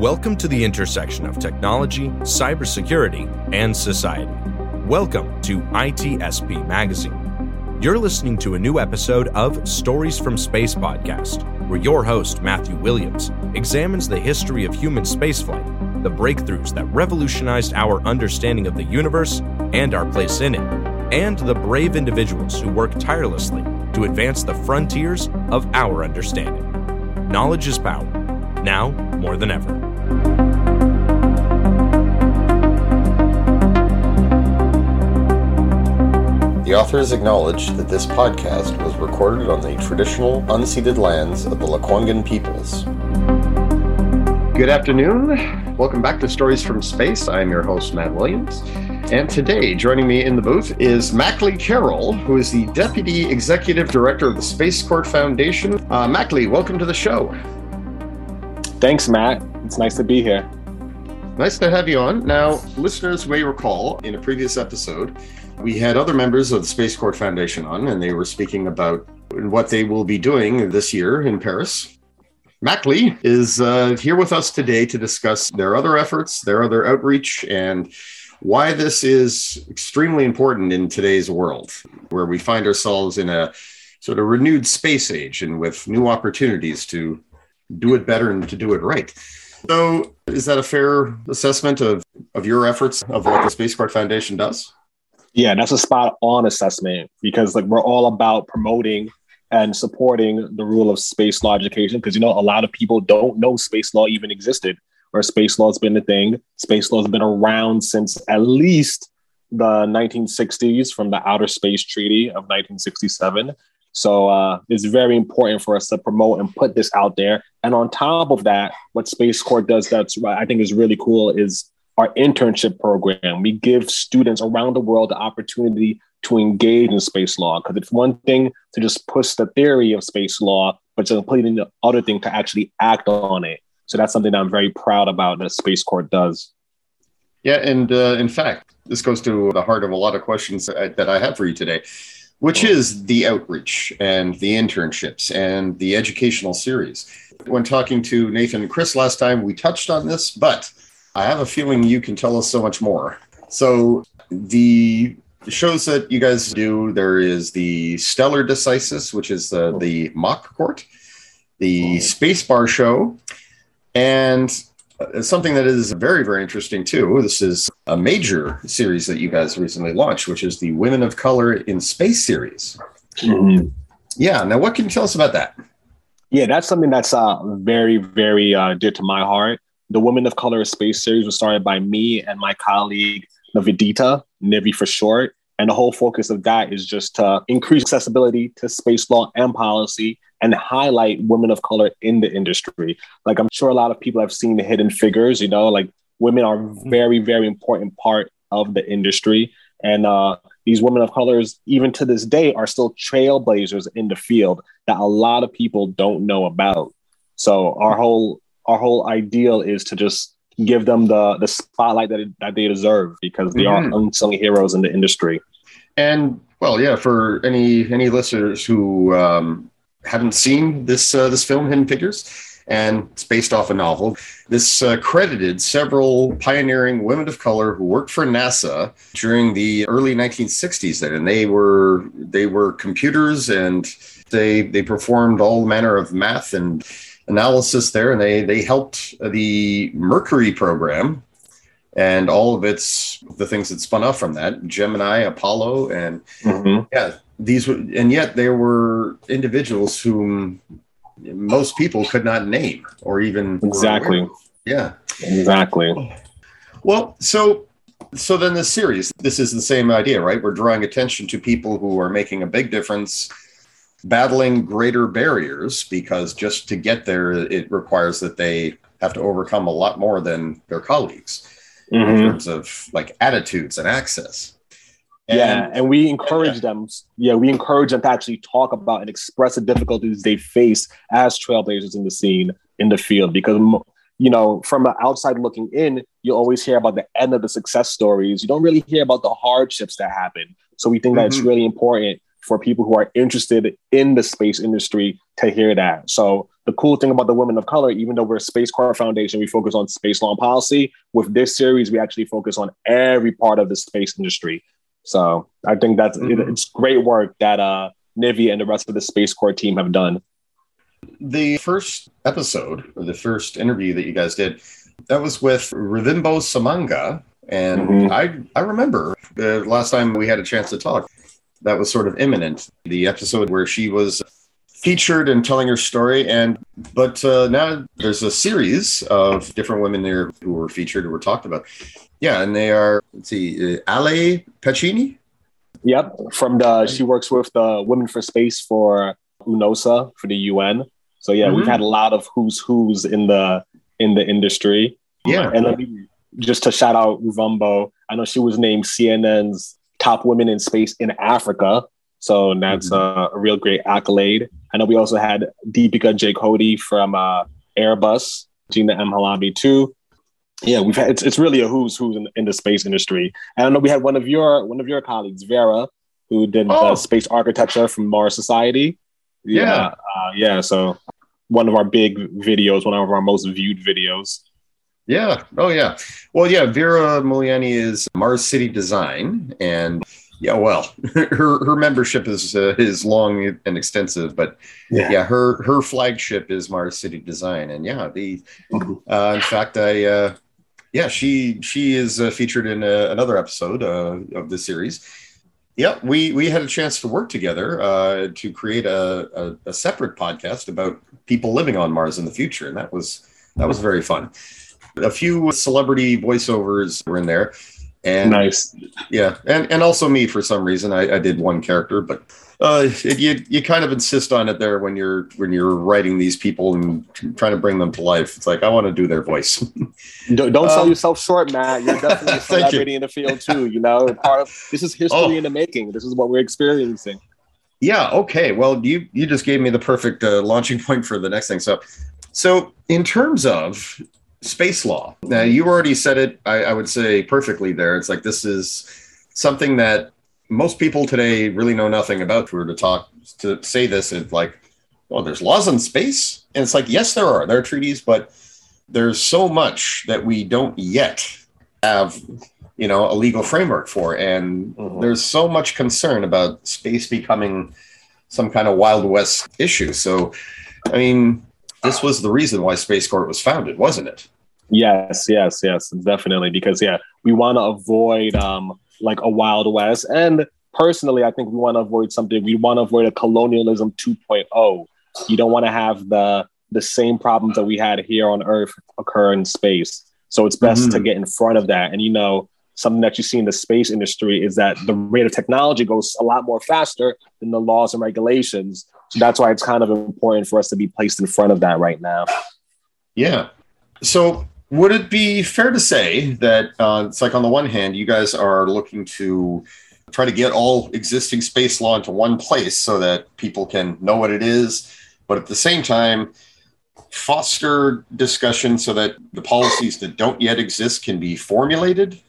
Welcome to the intersection of technology, cybersecurity, and society. Welcome to ITSP Magazine. You're listening to a new episode of Stories from Space podcast, where your host, Matthew Williams, examines the history of human spaceflight, the breakthroughs that revolutionized our understanding of the universe and our place in it, and the brave individuals who work tirelessly to advance the frontiers of our understanding. Knowledge is power, now more than ever. The authors acknowledge that this podcast was recorded on the traditional unceded lands of the Lekwungen peoples. Good afternoon. Welcome back to Stories from Space. I am your host, Matt Williams. And today, joining me in the booth is Mackley Carroll, who is the Deputy Executive Director of the Space Court Foundation. Uh, Mackley, welcome to the show. Thanks, Matt. It's nice to be here. Nice to have you on. Now, listeners may recall in a previous episode, we had other members of the Space Court Foundation on, and they were speaking about what they will be doing this year in Paris. Mackley is uh, here with us today to discuss their other efforts, their other outreach, and why this is extremely important in today's world, where we find ourselves in a sort of renewed space age and with new opportunities to do it better and to do it right. So, is that a fair assessment of, of your efforts of what the Space Court Foundation does? Yeah, that's a spot on assessment because like we're all about promoting and supporting the rule of space law education because you know a lot of people don't know space law even existed or space law has been a thing. Space law has been around since at least the 1960s from the Outer Space Treaty of 1967. So uh, it's very important for us to promote and put this out there. And on top of that, what Space Court does that's I think is really cool is our internship program. We give students around the world the opportunity to engage in space law because it's one thing to just push the theory of space law, but it's a completely other thing to actually act on it. So that's something that I'm very proud about that Space Court does. Yeah, and uh, in fact, this goes to the heart of a lot of questions that I have for you today which is the outreach and the internships and the educational series. When talking to Nathan and Chris last time, we touched on this, but I have a feeling you can tell us so much more. So, the shows that you guys do there is the Stellar Decisis, which is the, the mock court, the Spacebar show, and uh, something that is very, very interesting too. This is a major series that you guys recently launched, which is the Women of Color in Space series. Mm-hmm. Yeah. Now, what can you tell us about that? Yeah, that's something that's uh, very, very uh, dear to my heart. The Women of Color in Space series was started by me and my colleague, Nivedita, Nivi for short. And the whole focus of that is just to increase accessibility to space law and policy and highlight women of color in the industry. Like I'm sure a lot of people have seen the hidden figures, you know, like women are very, very important part of the industry. And uh, these women of colors, even to this day, are still trailblazers in the field that a lot of people don't know about. So our whole our whole ideal is to just give them the the spotlight that, that they deserve because they mm-hmm. are unsung heroes in the industry. And well, yeah, for any any listeners who um, haven't seen this uh, this film, Hidden Figures, and it's based off a novel. This uh, credited several pioneering women of color who worked for NASA during the early 1960s. Then, and they were they were computers, and they they performed all manner of math and analysis there, and they they helped the Mercury program and all of its the things that spun off from that gemini apollo and mm-hmm. yeah these were and yet there were individuals whom most people could not name or even exactly. yeah. Exactly. Well so so then the series this is the same idea right? We're drawing attention to people who are making a big difference battling greater barriers because just to get there it requires that they have to overcome a lot more than their colleagues mm-hmm. in terms of like attitudes and access. And, yeah, and we encourage yeah. them. Yeah, we encourage them to actually talk about and express the difficulties they face as trailblazers in the scene in the field because you know, from the outside looking in, you always hear about the end of the success stories. You don't really hear about the hardships that happen. So we think mm-hmm. that it's mm-hmm. really important for people who are interested in the space industry to hear that. So the cool thing about the Women of Color, even though we're a Space Court Foundation, we focus on space law and policy. With this series, we actually focus on every part of the space industry. So I think that's mm-hmm. it, it's great work that uh, Nivi and the rest of the Space Court team have done. The first episode, or the first interview that you guys did, that was with Ruvimbo Samanga. And mm-hmm. I, I remember the last time we had a chance to talk, that was sort of imminent. The episode where she was featured and telling her story. And but uh, now there's a series of different women there who were featured who were talked about. Yeah, and they are let's see, uh, Ale Pacini. Yep, from the she works with the Women for Space for UNOOSA for the UN. So yeah, mm-hmm. we've had a lot of who's who's in the in the industry. Yeah, and let me just to shout out Ruvimbo. I know she was named CNN's top women in space in Africa. So that's mm-hmm. a real great accolade. I know we also had Deepika Jeyakodi from uh, Airbus, Ghina M. Halabi too. Yeah, we've had it's, it's really a who's who's in, in, the space industry. And I know we had one of your one of your colleagues, Vera, who did oh. space architecture from Mars Society. Yeah, yeah. Uh, yeah. So one of our big videos, one of our most viewed videos. Yeah. Oh, yeah. Well, yeah. Vera Mulyani is Mars City Design, and yeah, well, her her membership is uh, is long and extensive, but yeah. yeah. her her flagship is Mars City Design, and yeah, the mm-hmm. uh, in fact, I uh, yeah, she she is uh, featured in uh, another episode uh, of the series. Yeah, we we had a chance to work together uh, to create a, a, a separate podcast about people living on Mars in the future, and that was that was very fun. A few celebrity voiceovers were in there and nice. Yeah. And and also me for some reason. I, I did one character, but uh, it, you you kind of insist on it there when you're when you're writing these people and trying to bring them to life. It's like I want to do their voice. don't, don't um, sell yourself short, Matt. You're definitely a celebrity in the field too. You know, part of this is history oh. in the making. This is what we're experiencing. Yeah. Okay. Well, you you just gave me the perfect uh, launching point for the next thing. So, so in terms of space law. Now, you already said it, I, I, would say perfectly there. It's like this is something that most people today really know nothing about. If we were to talk, to say this, it's like, oh, there's laws in space. And it's like, yes, there are. There are treaties, but there's so much that we don't yet have, you know, a legal framework for. And mm-hmm. there's so much concern about space becoming some kind of Wild West issue. So, I mean, this was the reason why Space Court was founded, wasn't it? Yes, yes, yes, definitely. Because yeah, we want to avoid um like a Wild West, and personally, I think we want to avoid something. We want to avoid a colonialism 2.0. You don't want to have the the same problems that we had here on Earth occur in space. So it's best mm-hmm. to get in front of that. And you know, something that you see in the space industry is that the rate of technology goes a lot more faster than the laws and regulations. That's why it's kind of important for us to be placed in front of that right now. Yeah. So would it be fair to say that uh, it's like on the one hand, you guys are looking to try to get all existing space law into one place so that people can know what it is, but at the same time, foster discussion so that the policies that don't yet exist can be formulated?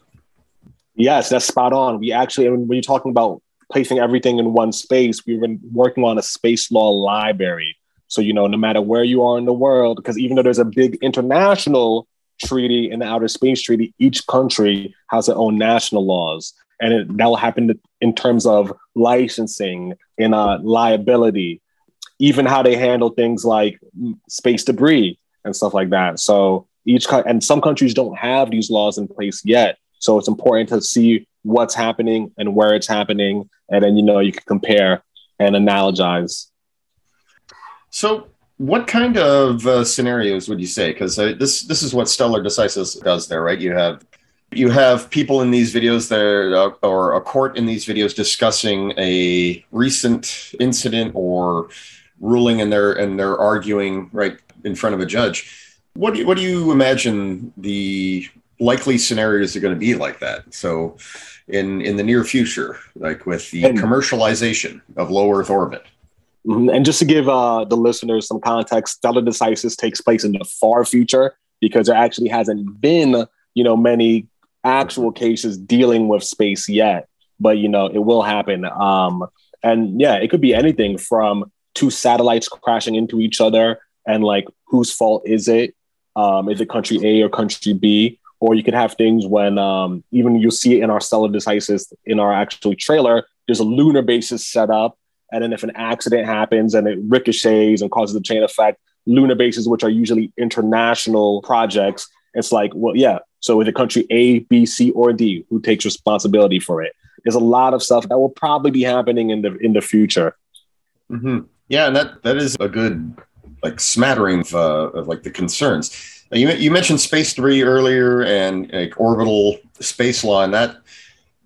Yes, that's spot on. We actually, when you're talking about placing everything in one space, we've been working on a space law library. So, you know, no matter where you are in the world, because even though there's a big international treaty in the outer space treaty, each country has their own national laws. And it, that will happen in terms of licensing and uh, liability, even how they handle things like space debris and stuff like that. So each and some countries don't have these laws in place yet. So it's important to see what's happening and where it's happening, and then you know you can compare and analogize. So, what kind of uh, scenarios would you say? Because uh, this this is what Stellar Decisis does there, right? You have you have people in these videos there, or a court in these videos discussing a recent incident or ruling, and they're and they're arguing right in front of a judge. What do you, what do you imagine the likely scenarios are going to be like that? So, in in the near future, like with the and, commercialization of low Earth orbit. Mm-hmm. And just to give uh, the listeners some context, Stellar Decisis takes place in the far future. because there actually hasn't been, you know, many actual cases dealing with space yet. But you know, it will happen. Um, and yeah, it could be anything from two satellites crashing into each other and like whose fault is it? Um, is it country A or country B? Or you could have things when um, even you'll see it in our stellar decisis in our actual trailer. There's a lunar basis set up, and then if an accident happens and it ricochets and causes a chain effect, lunar bases, which are usually international projects, it's like, well, yeah. So is it country A, B, C, or D who takes responsibility for it? There's a lot of stuff that will probably be happening in the in the future. Mm-hmm. Yeah, and that that is a good like smattering of, uh, of like the concerns. You, you mentioned space three earlier and like orbital space law, and that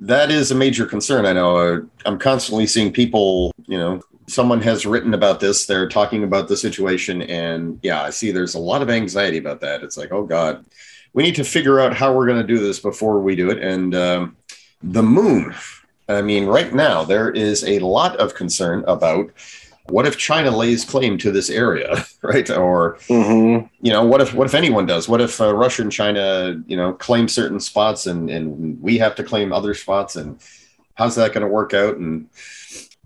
that is a major concern. I know uh, I'm constantly seeing people, you know, someone has written about this. They're talking about the situation, and yeah, I see there's a lot of anxiety about that. It's like, oh God, we need to figure out how we're going to do this before we do it. And um, the moon. I mean, right now there is a lot of concern about what if China lays claim to this area, right? Or mm-hmm. you know, what if what if anyone does? What if uh, Russia and China, you know, claim certain spots and and we have to claim other spots? And how's that going to work out? And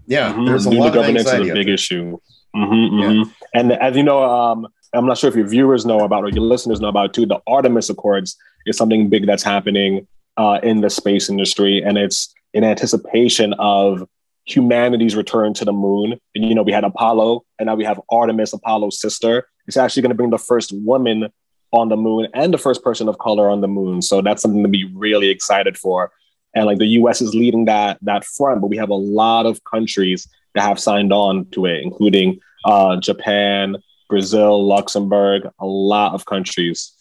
yeah, mm-hmm. there's a lot of anxiety. Is a big issue. Mm-hmm, yeah. Mm-hmm. And as you know, um, I'm not sure if your viewers know about or your listeners know about too. The Artemis Accords is something big that's happening uh, in the space industry, and it's in anticipation of humanity's return to the moon. And, you know, we had Apollo, and now we have Artemis, Apollo's sister. It's actually going to bring the first woman on the moon and the first person of color on the moon. So that's something to be really excited for. And like the US is leading that that front, but we have a lot of countries that have signed on to it, including uh, Japan, Brazil, Luxembourg, a lot of countries.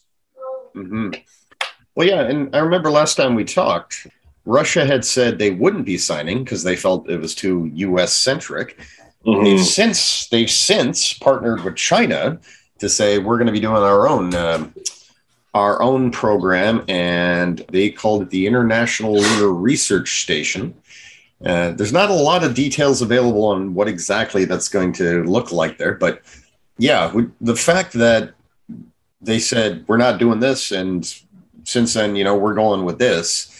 Mm-hmm. Well, yeah, and I remember last time we talked, Russia had said they wouldn't be signing because they felt it was too U.S. centric. Mm-hmm. They've since they've since partnered with China to say we're going to be doing our own uh, our own program, and they called it the International Lunar Research Station. Uh, there's not a lot of details available on what exactly that's going to look like there, but yeah, we, the fact that they said we're not doing this, and since then, you know, we're going with this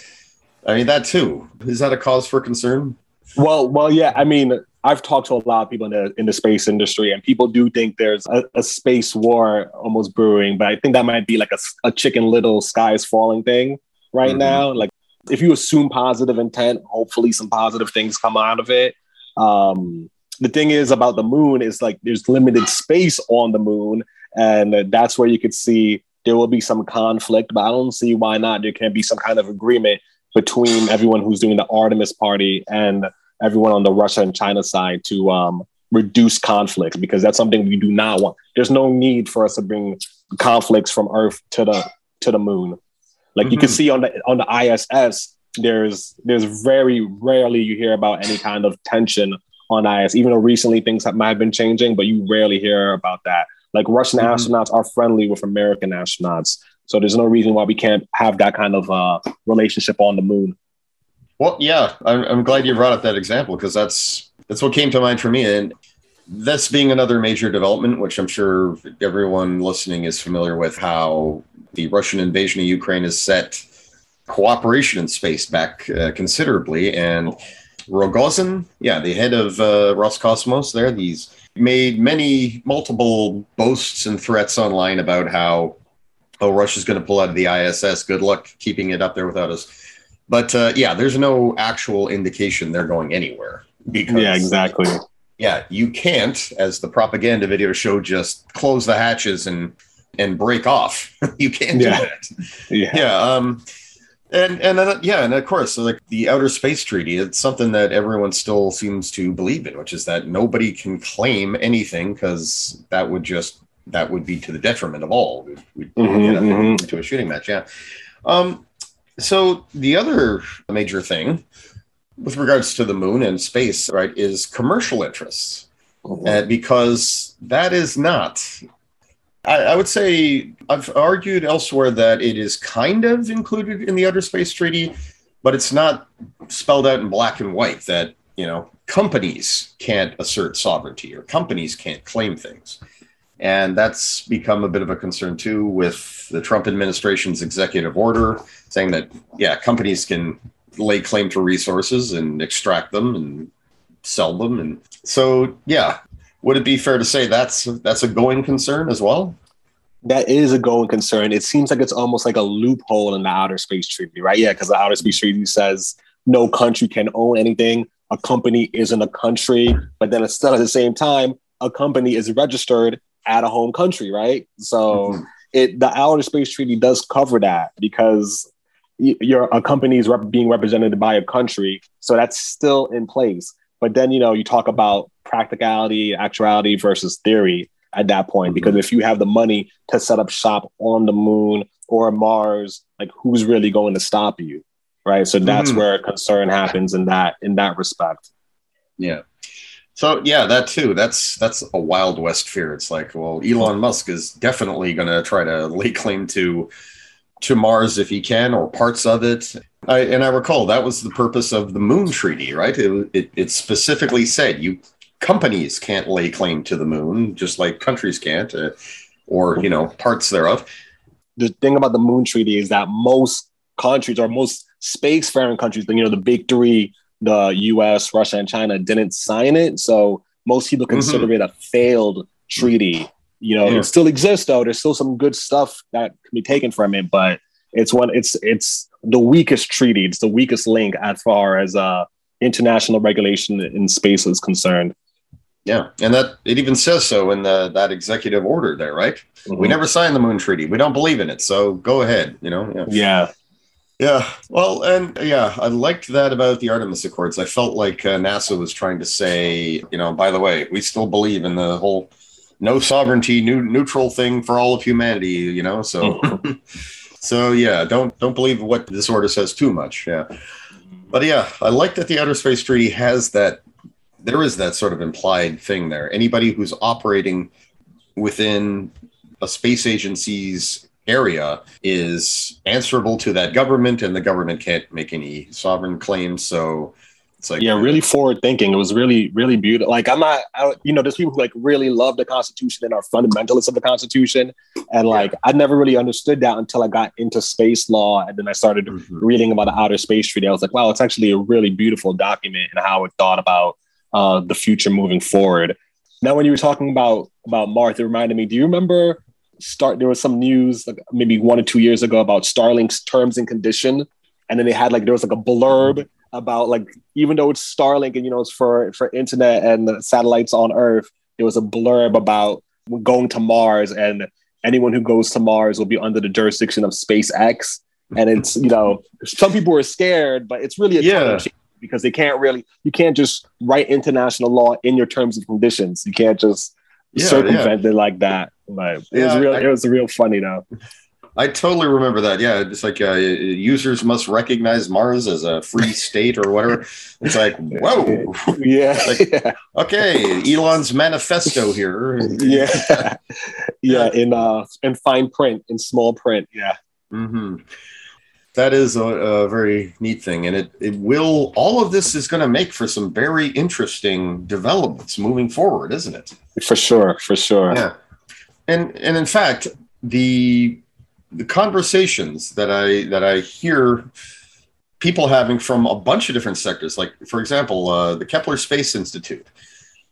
I mean, that too. Is that a cause for concern? Well, well, yeah. I mean, I've talked to a lot of people in the in the space industry, and people do think there's a, a space war almost brewing. But I think that might be like a, a chicken little skies falling thing right mm-hmm. now. Like, if you assume positive intent, hopefully some positive things come out of it. Um, the thing is about the moon is like there's limited space on the moon, and that's where you could see there will be some conflict. But I don't see why not. There can be some kind of agreement between everyone who's doing the Artemis party and everyone on the Russia and China side to um, reduce conflicts because that's something we do not want. There's no need for us to bring conflicts from Earth to the to the moon. Like mm-hmm. you can mm-hmm. see on the on the ISS, there's there's very rarely you hear about any kind of tension on ISS. Even though recently things have, might have been changing, but you rarely hear about that. Like Russian mm-hmm. astronauts are friendly with American astronauts. So there's no reason why we can't have that kind of uh, relationship on the moon. Well, yeah, I'm, I'm glad you brought up that example because that's that's what came to mind for me, and this being another major development, which I'm sure everyone listening is familiar with, how the Russian invasion of Ukraine has set cooperation in space back uh, considerably, and Rogozin, yeah, the head of uh, Roscosmos, there, he's made many multiple boasts and threats online about how oh, Russia's going to pull out of the ISS. Good luck keeping it up there without us. But uh, yeah, there's no actual indication they're going anywhere. Because, yeah, exactly. Yeah, you can't, as the propaganda video showed, just close the hatches and and break off. you can't yeah. do that. Yeah. Yeah. Um, and and uh, yeah, and of course, so like the Outer Space Treaty, it's something that everyone still seems to believe in, which is that nobody can claim anything because that would just that would be to the detriment of all. We'd, we'd mm-hmm, get mm-hmm. into a shooting match. Yeah. Um, so the other major thing with regards to the moon and space, right, is commercial interests, mm-hmm. uh, because that is not. I, I, would say I've argued elsewhere that it is kind of included in the Outer Space Treaty, but it's not spelled out in black and white that you know companies can't assert sovereignty or companies can't claim things And that's become a bit of a concern too with the Trump administration's executive order saying that, yeah, companies can lay claim to resources and extract them and sell them. And so, yeah, would it be fair to say that's that's a going concern as well? That is a going concern. It seems like it's almost like a loophole in the Outer Space Treaty, right? Yeah, because the Outer Space Treaty says no country can own anything. A company isn't a country, but then still at the same time, a company is registered at a home country, right? So mm-hmm. it the Outer Space Treaty does cover that because you're a company is rep- being represented by a country, so that's still in place. But then you know you talk about practicality, actuality versus theory at that point, mm-hmm. because if you have the money to set up shop on the moon or Mars, like who's really going to stop you, right? So that's mm-hmm. where concern happens in that in that respect. Yeah. So yeah, that too. That's that's a wild west fear. It's like, well, Elon Musk is definitely going to try to lay claim to to Mars if he can, or parts of it. I, and I recall that was the purpose of the Moon Treaty, right? It, it, it, specifically said you companies can't lay claim to the moon, just like countries can't, uh, or you know parts thereof. The thing about the Moon Treaty is that most countries, or most spacefaring countries, you know, the big three, the U.S., Russia, and China, didn't sign it. So most people mm-hmm. consider mm-hmm. it a failed treaty you know, yeah. it still exists though. There's still some good stuff that can be taken from it, but it's one it's it's the weakest treaty. It's the weakest link as far as uh international regulation in space is concerned. Yeah, and that it even says so in the that executive order there, right? Mm-hmm. We never signed the Moon Treaty. We don't believe in it, so go ahead. You know. Yeah. yeah. Yeah, well, and yeah, I liked that about the Artemis Accords. I felt like uh, NASA was trying to say, you know, by the way, we still believe in the whole no sovereignty, new, neutral thing for all of humanity. You know, so so yeah, don't don't believe what this order says too much. Yeah, but yeah, I like that the Outer Space Treaty has that. There is that sort of implied thing there. Anybody who's operating within a space agency's area is answerable to that government, and the government can't make any sovereign claims. So it's like yeah, really forward thinking. It was really, really beautiful. Like I'm not, I, you know, there's people who like really love the Constitution and are fundamentalists of the Constitution, and like yeah. I never really understood that until I got into space law, and then I started mm-hmm. reading about the Outer Space Treaty. I was like, wow, it's actually a really beautiful document and how it thought about uh, the future moving forward. Now, when you were talking about about Mars, it reminded me. Do you remember? Start. There was some news like maybe one or two years ago about Starlink's terms and condition, and then they had like there was like a blurb about like even though it's Starlink and you know it's for for internet and satellites on Earth, there was a blurb about going to Mars and anyone who goes to Mars will be under the jurisdiction of SpaceX. And it's you know some people are scared, but it's really a yeah. because they can't really you can't just write international law in your terms and conditions. You can't just yeah, circumvent yeah. it like that. But it yeah, was real. I, it was real funny though. I totally remember that. Yeah, it's like uh, users must recognize Mars as a free state or whatever. It's like, whoa, yeah, like, yeah. Okay, Elon's manifesto here. yeah, yeah, in uh, in fine print, in small print. Yeah. Mm-hmm. That is a, a, very neat thing, and it it will. All of this is going to make for some very interesting developments moving forward, isn't it? For sure, for sure. Yeah, and and in fact, the the conversations that I that I hear people having from a bunch of different sectors, like for example, uh, the Kepler Space Institute,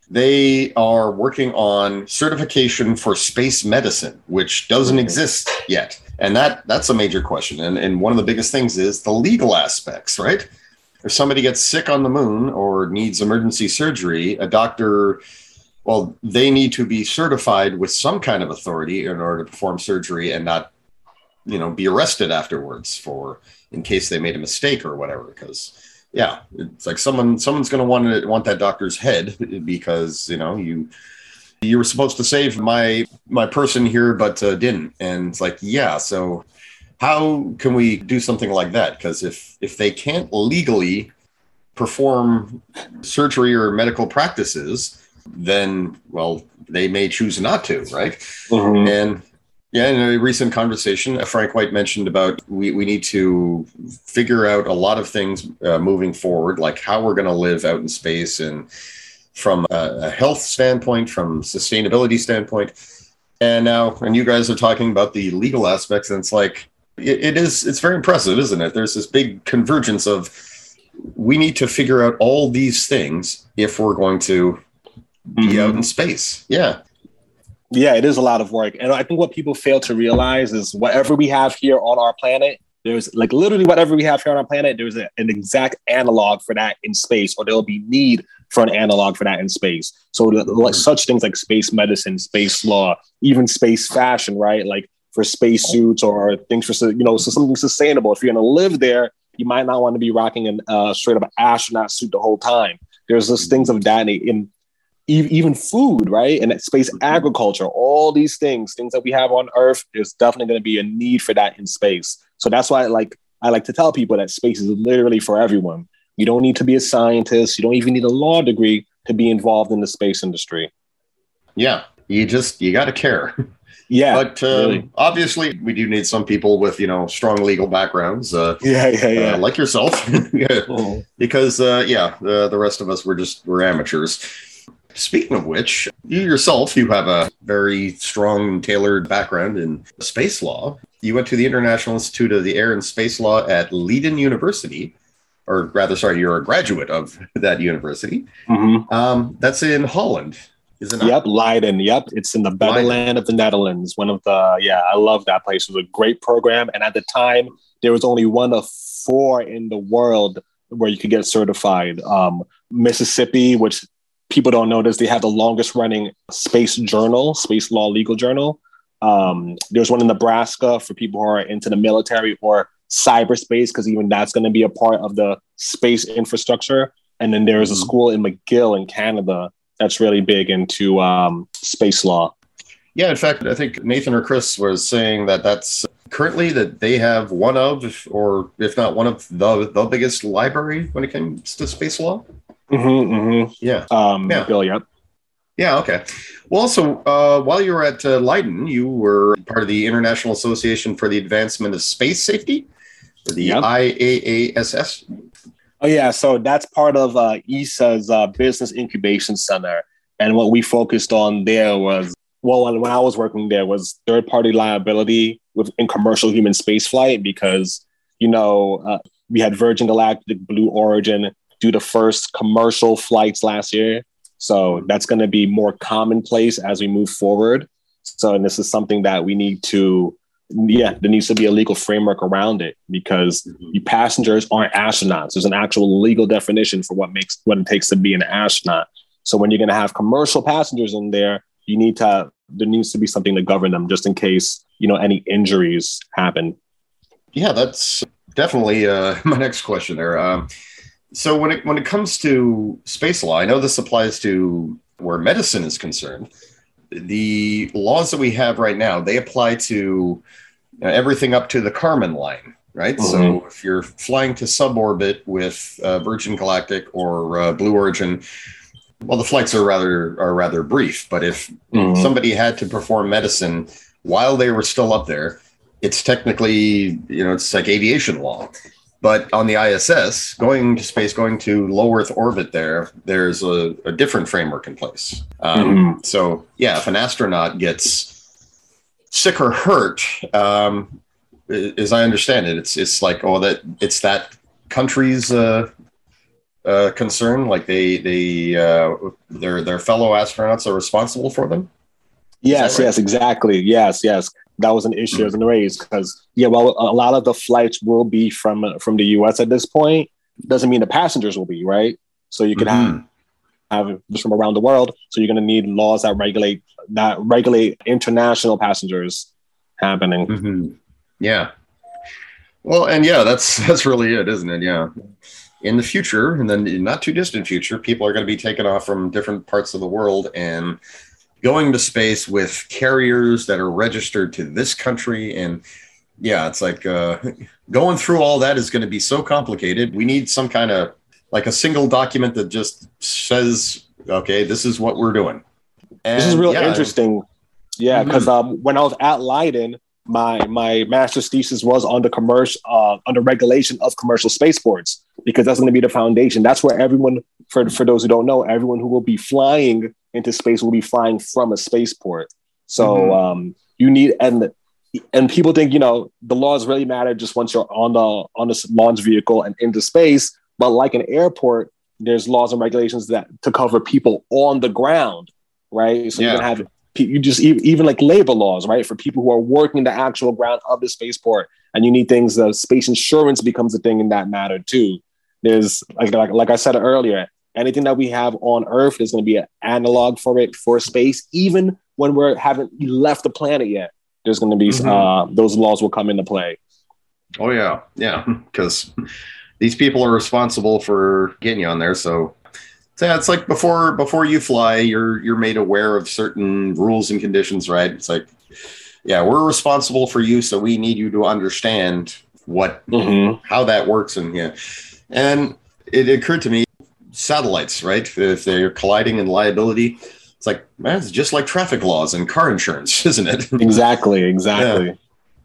they are working on certification for space medicine, which doesn't mm-hmm. exist yet, and that that's a major question. And and one of the biggest things is the legal aspects, right? If somebody gets sick on the moon or needs emergency surgery, a doctor well, they need to be certified with some kind of authority in order to perform surgery and not you know be arrested afterwards for in case they made a mistake or whatever because yeah it's like someone someone's going to want to want that doctor's head because you know you you were supposed to save my my person here but uh, didn't. And it's like yeah so how can we do something like that? Because if if they can't legally perform surgery or medical practices then well they may choose not to right mm-hmm. and yeah, in a recent conversation, uh, Frank White mentioned about we, we need to figure out a lot of things uh, moving forward, like how we're going to live out in space and from a, a, health standpoint, from sustainability standpoint. And now, and you guys are talking about the legal aspects, and it's like it, it is. It's very impressive, isn't it? There's this big convergence of we need to figure out all these things if we're going to be mm-hmm. out in space. Yeah. Yeah, it is a lot of work. And I think what people fail to realize is whatever we have here on our planet, there's like literally whatever we have here on our planet, there's a, an exact analog for that in space, or there'll be need for an analog for that in space. So, like such things like space medicine, space law, even space fashion, right? Like for space suits or things for you know, so something sustainable. If you're going to live there, you might not want to be rocking a uh, straight up astronaut suit the whole time. There's just things of that in even food, right? And space agriculture, all these things, things that we have on Earth, there's definitely going to be a need for that in space. So that's why I like I like to tell people that space is literally for everyone. You don't need to be a scientist. You don't even need a law degree to be involved in the space industry. Yeah, you just you got to care. Yeah, but um, really. obviously we do need some people with you know strong legal backgrounds. Uh, yeah, yeah, yeah, uh, like yourself. Oh. Because uh, yeah, the rest of us we're just we're amateurs. Speaking of which, you yourself, you have a very strong, tailored background in space law. You went to the International Institute of the Air and Space Law at Leiden University, or rather, sorry, you're a graduate of that university. Mm-hmm. Um, that's in Holland, isn't it? Yep, Leiden. Yep, it's in the better land of the Netherlands. One of the yeah, I love that place. It was a great program, and at the time, there was only one of four in the world where you could get certified. Um, Mississippi, which people don't know this, they have the longest running space journal, space law legal journal. Um, there's one in Nebraska for people who are into the military or cyberspace, because even that's going to be a part of the space infrastructure. And then there's mm-hmm. a school in McGill in Canada that's really big into um, space law. Yeah, in fact, I think Nathan or Chris was saying that that's currently that they have one of, or if not one of the the biggest library when it comes to space law. Mm-hmm, mm-hmm. Yeah. Um, yeah. Bill, yep. Yeah, okay. Well, also, uh, while you were at uh, Leiden, you were part of the International Association for the Advancement of Space Safety, the yep. IAASS. Oh, yeah. So that's part of uh, ESA's uh, Business Incubation Center. And what we focused on there was, well, when, when I was working there, was third party liability within commercial human spaceflight because, you know, uh, we had Virgin Galactic, Blue Origin, do the first commercial flights last year. So that's going to be more commonplace as we move forward. So, and this is something that we need to, yeah, there needs to be a legal framework around it because mm-hmm. the passengers aren't astronauts. There's an actual legal definition for what makes what it takes to be an astronaut. So when you're going to have commercial passengers in there, you need to there needs to be something to govern them just in case you know any injuries happen. Yeah, that's definitely uh, my next question there. Um, so when it when it comes to space law, I know this applies to where medicine is concerned. The laws that we have right now they apply to everything up to the Kármán line, right? Mm-hmm. So if you're flying to suborbit with uh, Virgin Galactic or uh, Blue Origin, well, the flights are rather are rather brief. But if mm-hmm. somebody had to perform medicine while they were still up there, it's technically you know it's like aviation law. But on the ISS, going to space, going to low Earth orbit, there, there's a, a different framework in place. Um, mm-hmm. So, yeah, if an astronaut gets sick or hurt, um, as I understand it, it's it's like oh that it's that country's uh, uh, concern. Like they they uh, their their fellow astronauts are responsible for them. Yes, right? yes, exactly. Yes, yes that was an issue as an raise because yeah, well, a lot of the flights will be from from the U.S. at this point. Doesn't mean the passengers will be right. So you can mm-hmm. have have just from around the world. So you're going to need laws that regulate that regulate international passengers happening. Mm-hmm. Yeah. Well, and yeah, that's that's really it, isn't it? Yeah. In the future, and then not too distant future, people are going to be taken off from different parts of the world and going to space with carriers that are registered to this country. And yeah it's like uh, going through all that is going to be so complicated. We need some kind of like a single document that just says okay this is what we're doing. And, this is real yeah, interesting. Yeah because mm-hmm. um, when i was at leiden my my master's thesis was on the commercial uh, on the regulation of commercial spaceports because that's going to be the foundation. That's where everyone for, for those who don't know everyone who will be flying into space will be flying from a spaceport. So mm-hmm. um, you need and and people think you know the laws really matter just once you're on the on the launch vehicle and into space. But like an airport, there's laws and regulations that to cover people on the ground, right? So yeah. you can have you just even like labor laws, right, for people who are working the actual ground of the spaceport, and you need things. Uh, space insurance becomes a thing in that matter too. There's like like, like I said earlier, anything that we have on Earth is going to be an analog for it for space, even when we're haven't left the planet yet. There's going to be mm-hmm. uh, those laws will come into play. Oh yeah, yeah, because these people are responsible for getting you on there. So, so yeah, it's like before before you fly, you're you're made aware of certain rules and conditions, right? It's like, yeah, we're responsible for you, so we need you to understand what mm-hmm. how that works, and yeah, and it occurred to me, satellites, right? If they're colliding in liability, it's like man, it's just like traffic laws and car insurance, isn't it? Exactly, exactly. Yeah.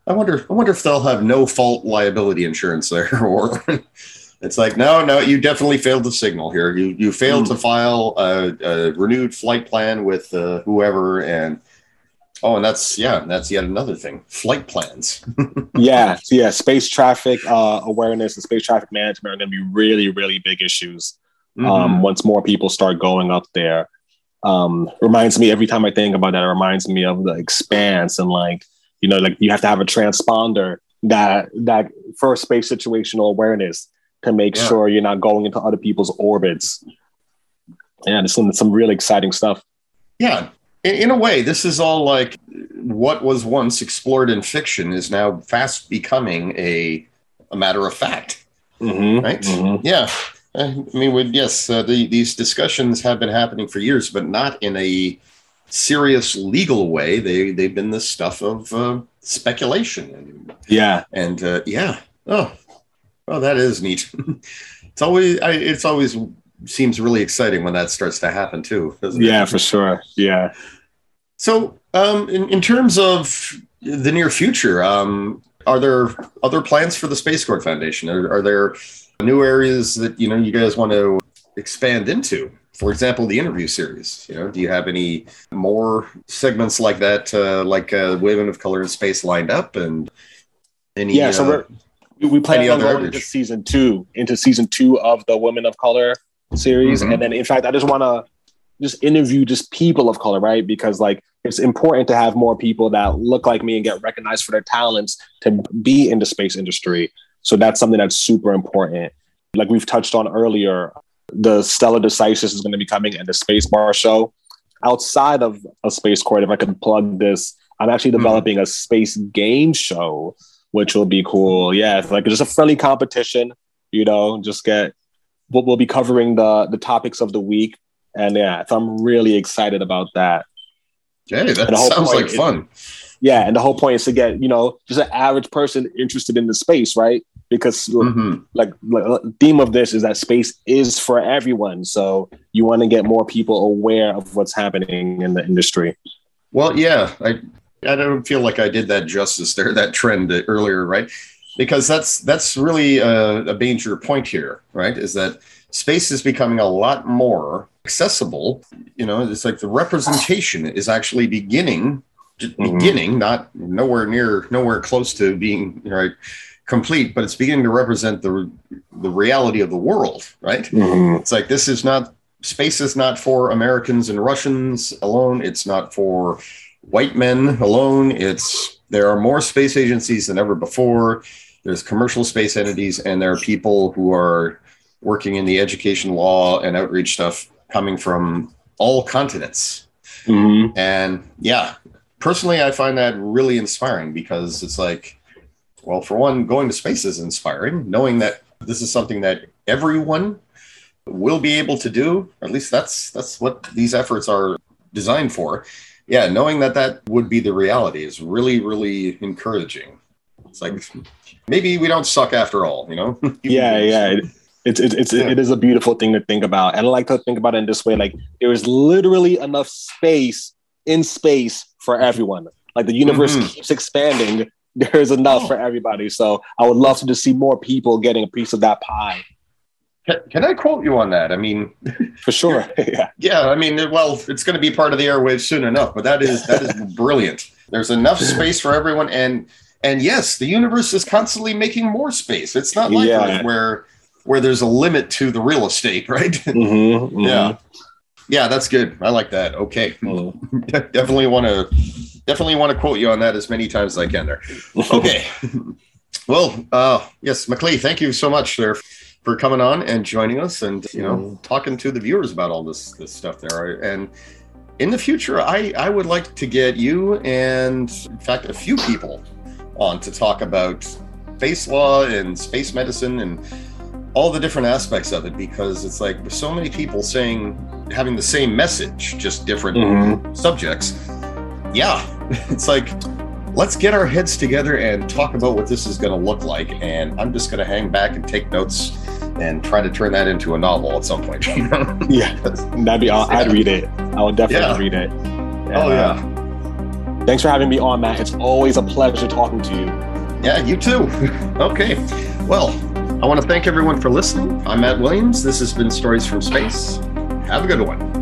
I wonder. I wonder if they'll have no fault liability insurance there, or it's like, no, no, you definitely failed the signal here. You you failed mm. to file a, a, renewed flight plan with uh, whoever, and oh, and that's yeah, that's yet another thing. Flight plans. yeah, yeah. Space traffic uh, awareness and space traffic management are going to be really, really big issues mm-hmm. um, once more people start going up there. Um, reminds me every time I think about that. It reminds me of the expanse and like you know, like you have to have a transponder that that for space situational awareness to make yeah. sure you're not going into other people's orbits. And it's some some really exciting stuff. Yeah, in, in, a way, this is all like what was once explored in fiction is now fast becoming a a matter of fact. Mm-hmm, right? Mm-hmm. Yeah. I mean, yes, uh, the, these discussions have been happening for years, but not in a serious legal way. They they've been the stuff of uh, speculation. And, yeah, and uh, yeah. Oh, oh, that is neat. it's always I, it's always seems really exciting when that starts to happen too. yeah, it? for sure. Yeah. So, um, in, in terms of the near future, um, are there other plans for the Space Court Foundation? Are, are there new areas that you know you guys want to expand into? for example, the interview series. You know, do you have any more segments like that, uh, like uh, Women of Color in Space lined up, and any? Yeah, so uh, we're, we plan on going into season two, into season two of the Women of Color series, mm-hmm. and then in fact, I just want to just interview just people of color, right? Because like it's important to have more people that look like me and get recognized for their talents to be in the space industry. So that's something that's super important. Like we've touched on earlier, the Stellar Decisis is going to be coming and the Space Bar show. Outside of a Space Court, if I could plug this, I'm actually hmm. developing mm. a space game show, which will be cool. Yeah, it's like just a friendly competition. You know, just get. We'll, we'll be covering the the topics of the week, and yeah, so I'm really excited about that. Okay, that sounds like fun. yeah, and the whole point is to get you know just an average person interested in the space, right? Because mm-hmm. like, like theme of this is that space is for everyone. So you want to get more people aware of what's happening in the industry. Well yeah i i don't feel like i did that justice there that trend earlier right? Because that's that's really a, a major point here right? Is that space is becoming a lot more accessible. You know it's like the representation is actually beginning mm-hmm. beginning not nowhere near nowhere close to being right complete, but it's beginning to represent the the reality of the world, right? Mm-hmm. It's like this is not space is not for Americans and Russians alone. It's not for white men alone. It's there are more space agencies than ever before. There's commercial space entities, and there are people who are working in the education law and outreach stuff coming from all continents. Mm-hmm. And yeah, personally, I find that really inspiring because it's like well, for one, going to space is inspiring, knowing that this is something that everyone will be able to do. At least that's that's what these efforts are designed for. Yeah, knowing that that would be the reality is really, really encouraging. It's like maybe we don't suck after all, you know? yeah, yeah. It, it's it's, it's yeah. it is a beautiful thing to think about, and I like to think about it in this way: like there is literally enough space in space for everyone. Like the universe mm-hmm. keeps expanding there's enough oh. for everybody. So I would love to just see more people getting a piece of that pie. Can, can I quote you on that? I mean, for sure. yeah. Yeah. I mean, well, it's going to be part of the airwaves soon enough, but that is that is brilliant. There's enough space for everyone, and and yes, the universe is constantly making more space. It's not like Yeah. where where there's a limit to the real estate, right? Mhm, mhm, Yeah. Yeah, that's good. I like that. Okay. mhm. definitely want to definitely want to quote you on that as many times as I can there. Okay. well, uh yes, McLean, thank you so much there for coming on and joining us and you know talking to the viewers about all this this stuff there. And in the future, I I would like to get you and in fact a few people on to talk about space law and space medicine and all the different aspects of it because it's like with so many people saying having the same message just different Mhm. subjects yeah it's like let's get our heads together and talk about what this is going to look like and i'm just going to hang back and take notes and try to turn that into a novel at some point? Yeah, that'd be. I'd read it. I would definitely Yeah. read it. oh And, uh, yeah Thanks for having me on, Matt. It's always a pleasure talking to you. yeah you too okay well i want to thank everyone for listening i'm matt williams this has been stories from space have a good one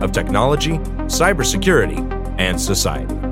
of technology, cybersecurity, and society.